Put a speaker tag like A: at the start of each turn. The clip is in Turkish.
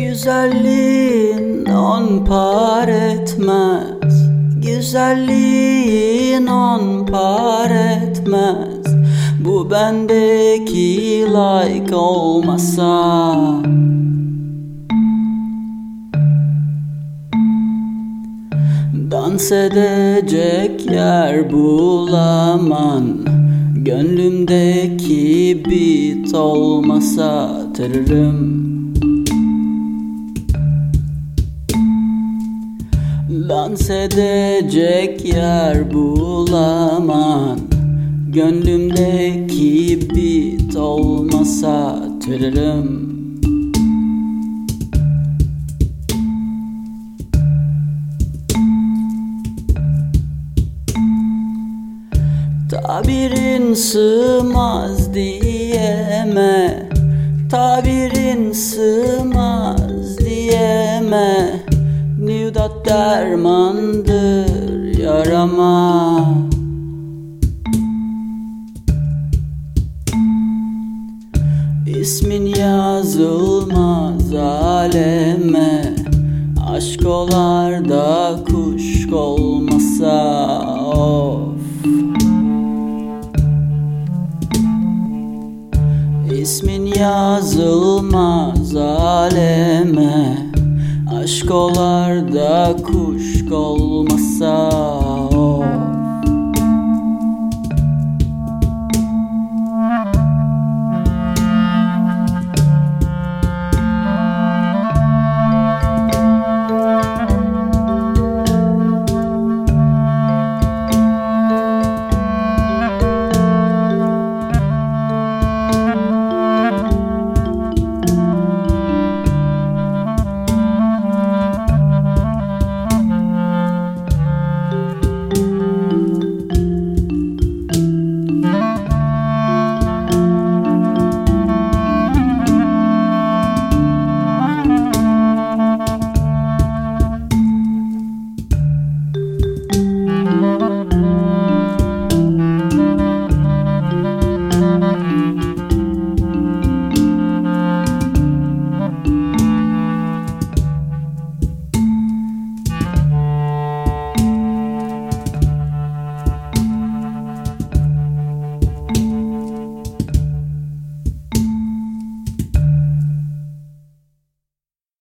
A: Güzelliğin on par etmez. Güzelliğin on par etmez. Bu bendeki like olmasa. Dans edecek yer bulaman. Gönlümdeki bit olmasa. Tırırım Dans edecek yer bulaman. Gönlümdeki bit olmasa tırırım Tabirin sığmaz diyeme. Tabirin sığmaz diyeme Nüdat dermandır yarama. İsmin yazılmaz aleme. Aşk olar da kuşk olmasa of. İsmin yazılmaz aleme Keşke da kuş olmasa